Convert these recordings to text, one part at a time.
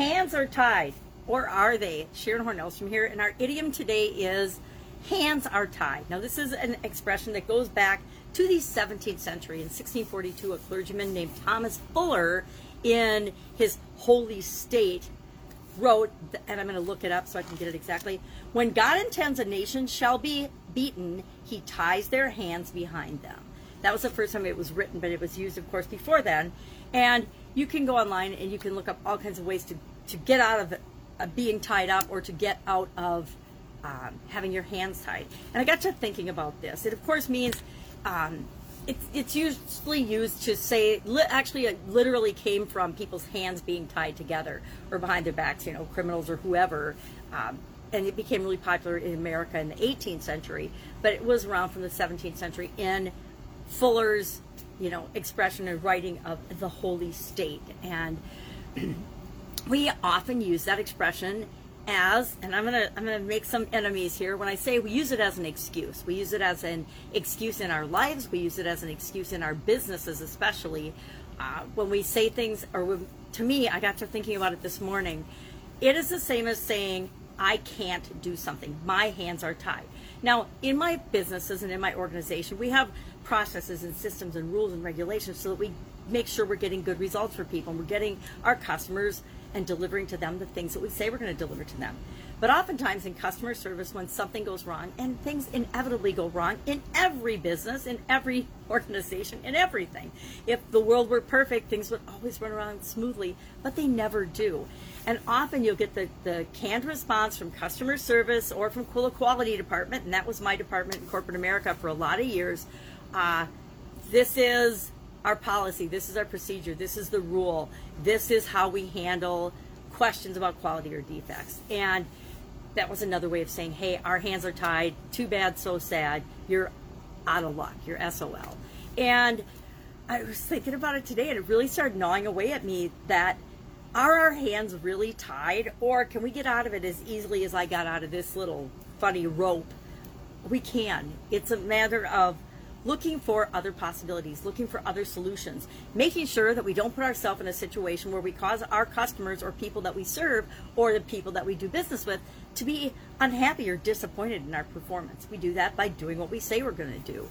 Hands are tied, or are they? Sharon Hornells from here, and our idiom today is hands are tied. Now, this is an expression that goes back to the 17th century. In 1642, a clergyman named Thomas Fuller, in his Holy State, wrote, and I'm going to look it up so I can get it exactly. When God intends a nation shall be beaten, he ties their hands behind them. That was the first time it was written, but it was used, of course, before then. And you can go online and you can look up all kinds of ways to, to get out of uh, being tied up or to get out of um, having your hands tied. And I got to thinking about this. It, of course, means um, it's, it's usually used to say, li- actually, it literally came from people's hands being tied together or behind their backs, you know, criminals or whoever. Um, and it became really popular in America in the 18th century, but it was around from the 17th century in Fuller's, you know, expression and writing of the Holy State. And we often use that expression as and I'm gonna I'm gonna make some enemies here when I say we use it as an excuse. We use it as an excuse in our lives. We use it as an excuse in our businesses, especially uh, when we say things. Or when, to me, I got to thinking about it this morning. It is the same as saying I can't do something. My hands are tied. Now, in my businesses and in my organization, we have processes and systems and rules and regulations so that we make sure we're getting good results for people and we're getting our customers and delivering to them the things that we say we're going to deliver to them. But oftentimes in customer service, when something goes wrong, and things inevitably go wrong in every business, in every organization, in everything. If the world were perfect, things would always run around smoothly, but they never do. And often you'll get the, the canned response from customer service or from quality department, and that was my department in corporate America for a lot of years. Uh, this is our policy, this is our procedure, this is the rule, this is how we handle questions about quality or defects. And that was another way of saying, hey, our hands are tied, too bad, so sad, you're out of luck, you're SOL. And I was thinking about it today and it really started gnawing away at me that are our hands really tied or can we get out of it as easily as I got out of this little funny rope? We can. It's a matter of looking for other possibilities, looking for other solutions, making sure that we don't put ourselves in a situation where we cause our customers or people that we serve or the people that we do business with to be unhappy or disappointed in our performance. We do that by doing what we say we're going to do.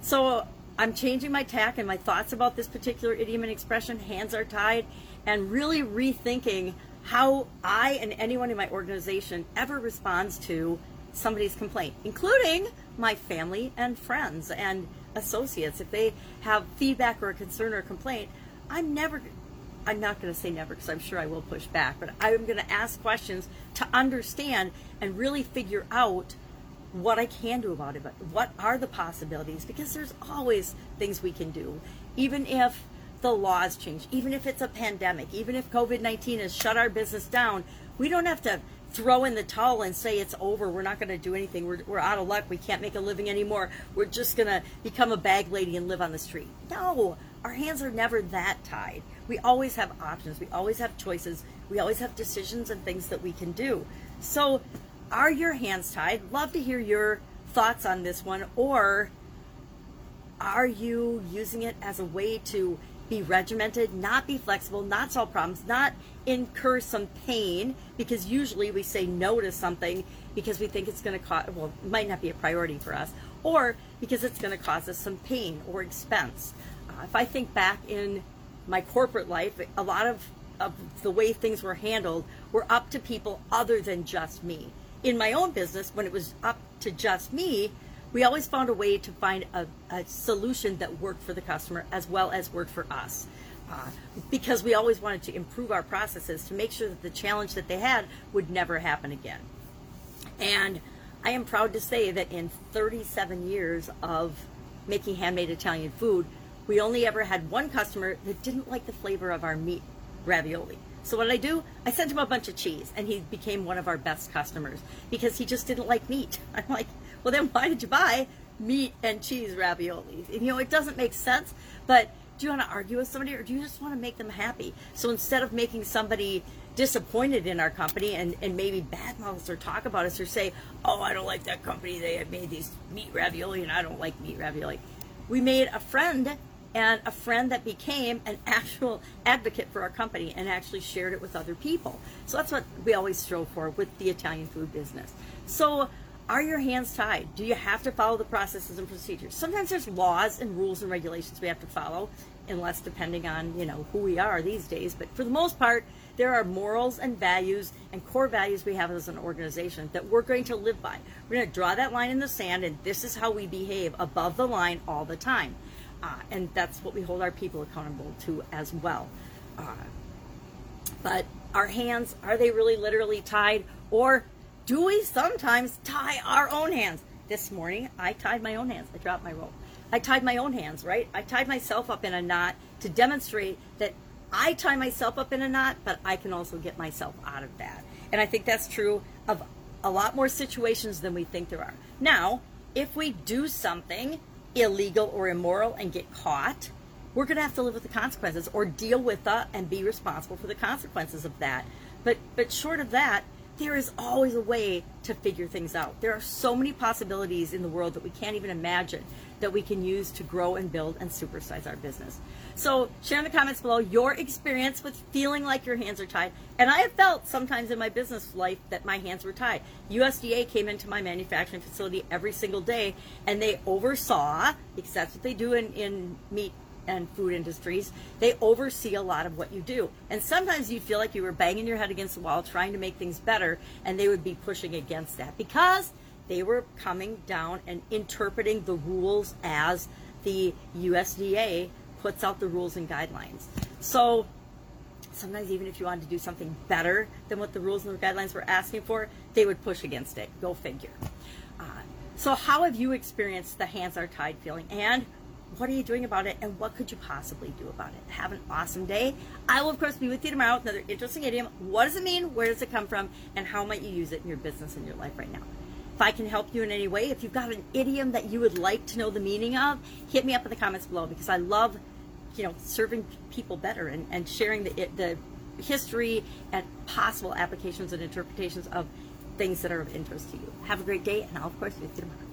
So I'm changing my tack and my thoughts about this particular idiom and expression, hands are tied, and really rethinking how I and anyone in my organization ever responds to somebody's complaint, including my family and friends and associates. If they have feedback or a concern or a complaint, I'm never, I'm not going to say never because I'm sure I will push back, but I'm going to ask questions to understand and really figure out what I can do about it. But what are the possibilities? Because there's always things we can do, even if the laws change, even if it's a pandemic, even if COVID 19 has shut our business down. We don't have to throw in the towel and say it's over. We're not going to do anything. We're, we're out of luck. We can't make a living anymore. We're just going to become a bag lady and live on the street. No, our hands are never that tied. We always have options. We always have choices. We always have decisions and things that we can do. So, are your hands tied? Love to hear your thoughts on this one. Or are you using it as a way to be regimented, not be flexible, not solve problems, not incur some pain because usually we say no to something because we think it's going to cause well, might not be a priority for us, or because it's going to cause us some pain or expense. Uh, if I think back in my corporate life, a lot of, of the way things were handled were up to people other than just me. In my own business, when it was up to just me, we always found a way to find a, a solution that worked for the customer as well as worked for us. Uh, because we always wanted to improve our processes to make sure that the challenge that they had would never happen again. And I am proud to say that in 37 years of making handmade Italian food, we only ever had one customer that didn't like the flavor of our meat ravioli. So what did I do? I sent him a bunch of cheese, and he became one of our best customers because he just didn't like meat. I'm like, well, then why did you buy meat and cheese raviolis? And, you know, it doesn't make sense, but do you want to argue with somebody or do you just want to make them happy? So instead of making somebody disappointed in our company and, and maybe badmouth us or talk about us or say, oh, I don't like that company. They have made these meat ravioli and I don't like meat ravioli. We made a friend and a friend that became an actual advocate for our company and actually shared it with other people. So that's what we always strove for with the Italian food business. So are your hands tied? Do you have to follow the processes and procedures? Sometimes there's laws and rules and regulations we have to follow, unless depending on, you know, who we are these days. But for the most part, there are morals and values and core values we have as an organization that we're going to live by. We're going to draw that line in the sand, and this is how we behave above the line all the time. Uh, and that's what we hold our people accountable to as well. Uh, but our hands, are they really literally tied? Or do we sometimes tie our own hands? This morning, I tied my own hands. I dropped my rope. I tied my own hands, right? I tied myself up in a knot to demonstrate that I tie myself up in a knot, but I can also get myself out of that. And I think that's true of a lot more situations than we think there are. Now, if we do something illegal or immoral and get caught, we're going to have to live with the consequences or deal with that and be responsible for the consequences of that. But but short of that, there is always a way to figure things out. There are so many possibilities in the world that we can't even imagine that we can use to grow and build and supersize our business. So share in the comments below your experience with feeling like your hands are tied. And I have felt sometimes in my business life that my hands were tied. USDA came into my manufacturing facility every single day and they oversaw, because that's what they do in, in meat and food industries, they oversee a lot of what you do. And sometimes you feel like you were banging your head against the wall trying to make things better, and they would be pushing against that because they were coming down and interpreting the rules as the USDA puts out the rules and guidelines. So sometimes even if you wanted to do something better than what the rules and the guidelines were asking for, they would push against it. Go figure. Uh, so how have you experienced the hands are tied feeling? And what are you doing about it? And what could you possibly do about it? Have an awesome day. I will, of course, be with you tomorrow with another interesting idiom. What does it mean? Where does it come from? And how might you use it in your business and your life right now? If I can help you in any way, if you've got an idiom that you would like to know the meaning of, hit me up in the comments below because I love you know, serving people better and, and sharing the, the history and possible applications and interpretations of things that are of interest to you. Have a great day, and I'll, of course, be with you tomorrow.